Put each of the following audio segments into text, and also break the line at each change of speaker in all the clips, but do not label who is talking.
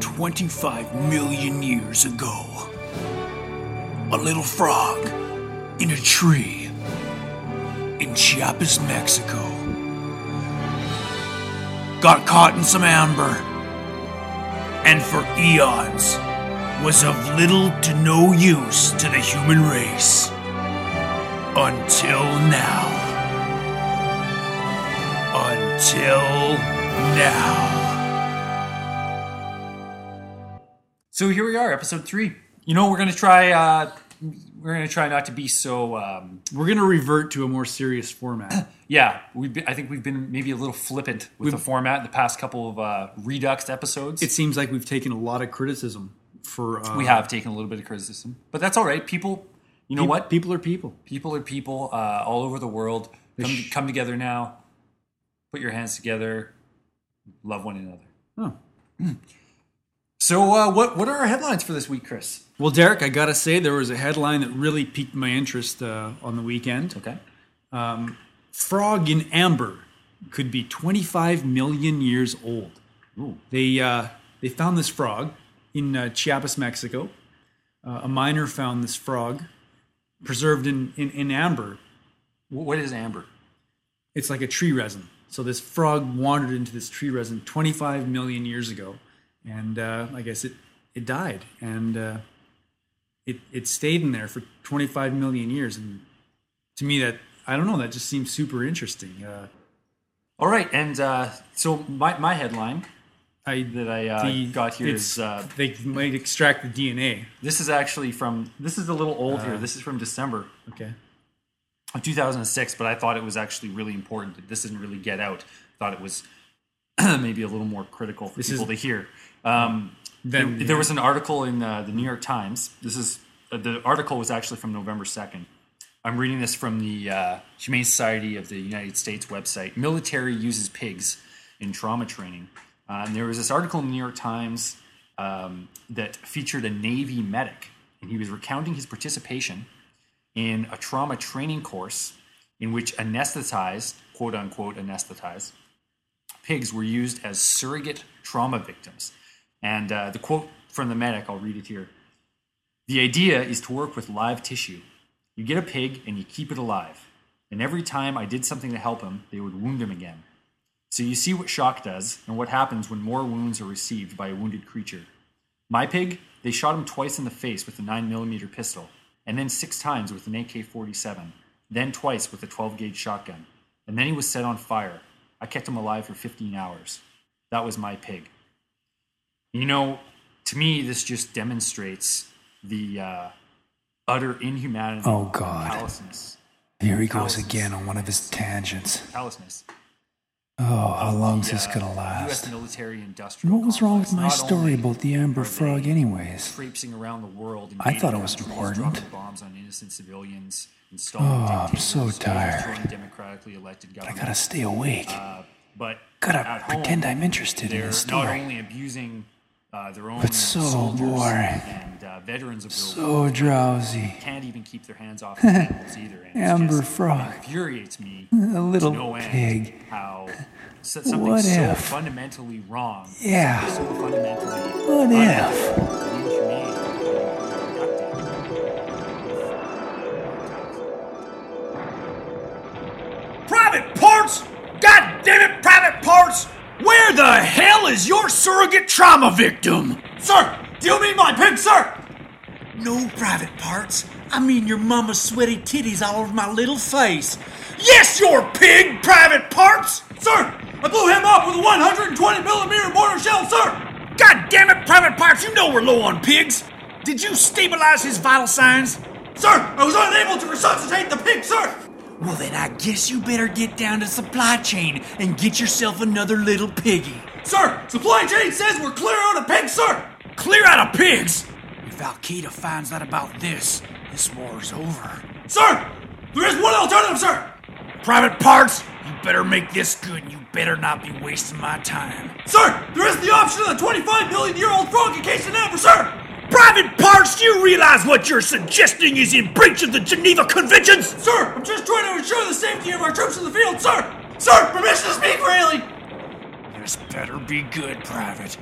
Twenty-five million years ago, a little frog in a tree in Chiapas, Mexico, got caught in some amber, and for eons was of little to no use to the human race. Until now. Until now.
So here we are, episode three. You know, we're gonna try. Uh, we're gonna try not to be so. Um,
We're going to revert to a more serious format.
yeah, we. I think we've been maybe a little flippant with the format in the past couple of uh, Redux episodes.
it seems like we've taken a lot of criticism for. Uh,
we have taken a little bit of criticism, but that's all right. People, you know
peop-
what?
People are people.
People are people uh, all over the world. Come,
sh-
come together now. Put your hands together. Love one another.
Oh.
So, uh, what what are our headlines for this week, Chris?
Well, Derek, I got to say, there was a headline that really piqued my interest uh, on the weekend.
Okay.
Frog in amber could be 25 million years old.
Ooh.
They uh, they found this frog in uh, Chiapas, Mexico. Uh, a miner found this frog preserved in, in, in amber.
What is amber?
It's like a tree resin. So this frog wandered into this tree resin 25 million years ago, and uh, I guess it it died, and uh, it it stayed in there for 25 million years. And to me, that I don't know, that just seems super interesting. Uh,
All right, and uh, so my, my headline
I
that I uh,
the-
got here is uh,
they might extract the DNA.
this is actually from this is a little old here. This is from December
Okay.
Of 2006, but I thought it was actually really important that this didn't really get out. thought it was maybe a little more critical for
This
people
is-
to hear. Um,
Then
there, there was an article in uh, the New York Times. This is uh, the article was actually from November 2nd. I'm reading this from the uh, Humane Society of the United States website. Military uses pigs in trauma training. Uh, and there was this article in the New York Times um, that featured a Navy medic, and he was recounting his participation in a trauma training course in which anesthetized, quote unquote, anesthetized pigs were used as surrogate trauma victims. And uh, the quote from the medic, I'll read it here. The idea is to work with live tissue. You get a pig and you keep it alive. And every time I did something to help him, they would wound him again. So you see what shock does and what happens when more wounds are received by a wounded creature. My pig, they shot him twice in the face with a 9mm pistol, and then six times with an AK 47, then twice with a 12 gauge shotgun. And then he was set on fire. I kept him alive for 15 hours. That was my pig. You know, to me, this just demonstrates the uh, utter inhumanity
Oh, God.
callousness.
Here he goes again on one of his tangents.
Callousness.
Oh, how long is this
Uh,
gonna last? What was wrong with my story about the amber frog, anyways?
Around the world.
I thought it was important.
bombs on innocent civilians, installing
Oh, I'm so tired. I gotta stay awake.
Uh, but
Gotta pretend
home,
I'm interested in the story.
Not only abusing uh, their own
But so
soldiers
boring.
and uh, veterans of
So
war,
drowsy.
can't even keep their hands off the animals either. And
Amber
just-
frog.
Infuriates me
A little
no
pig.
how something
What
so
if?
fundamentally wrong,
Yeah.
so fundamentally
What if? Trauma victim? Sir, do you mean my pig, sir? No private parts. I mean your mama's sweaty titties all over my little face. Yes, your pig, private parts! Sir, I blew him up with a 120 millimeter mortar shell, sir! God damn it, private parts, you know we're low on pigs! Did you stabilize his vital signs? Sir, I was unable to resuscitate the pig, sir! Well, then I guess you better get down to supply chain and get yourself another little piggy. Sir, supply chain says we're clear out of pigs, sir! Clear out of pigs? If Al Qaeda finds out about this, this war is over. Sir! There is one alternative, sir! Private parts, you better make this good and you better not be wasting my time. Sir, there is the option of the 25 million year old frog encased in amber, sir! Private parts, do you realize what you're suggesting is in breach of the Geneva Conventions? Sir, I'm just trying to ensure the safety of our troops in the field, sir!
Sir, permission to speak freely!
This better be good, Private.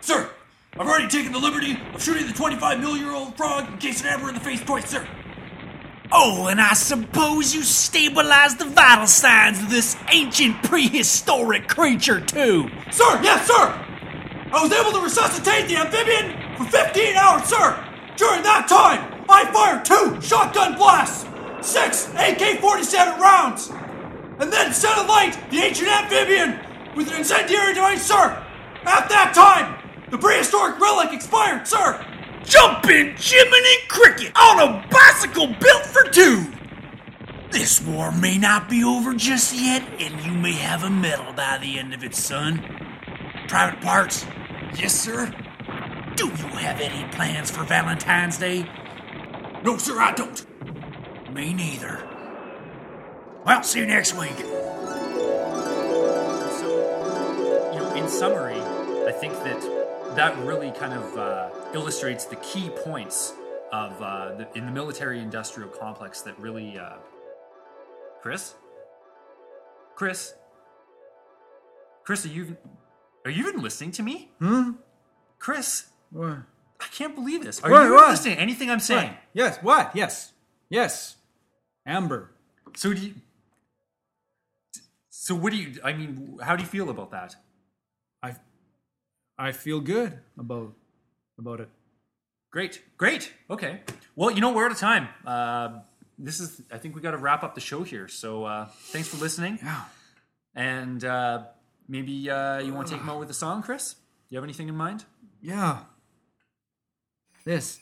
Sir, I've already taken the liberty of shooting the 25 million year old frog in case it ever in the face twice, sir.
Oh, and I suppose you stabilized the vital signs of this ancient prehistoric creature, too.
Sir, yes, sir! I was able to resuscitate the amphibian for 15 hours, sir! During that time, I fired two shotgun blasts, six AK 47 rounds, and then set alight the ancient amphibian with an incendiary device, sir! At that time, the prehistoric relic expired, sir!
Jumping Jiminy Cricket on a bicycle built for two! This war may not be over just yet, and you may have a medal by the end of it, son. Private Parts?
Yes, sir?
Do you have any plans for Valentine's Day?
No, sir, I don't.
Me neither. Well, see you next week.
In summary, I think that that really kind of uh, illustrates the key points of uh, the, in the military-industrial complex that really. Uh, Chris, Chris, Chris, are you are you even listening to me?
Hmm?
Chris,
What?
I can't believe this. Are
What,
you
what?
listening to anything I'm saying?
What? Yes. What? Yes. Yes. Amber.
So do you? So what do you? I mean, how do you feel about that?
I I feel good about about it.
Great, great. Okay. Well, you know we're out of time. Uh, this is. I think we got to wrap up the show here. So uh, thanks for listening.
Yeah.
And uh, maybe uh, you want to take them out with a song, Chris? Do you have anything in mind?
Yeah. This.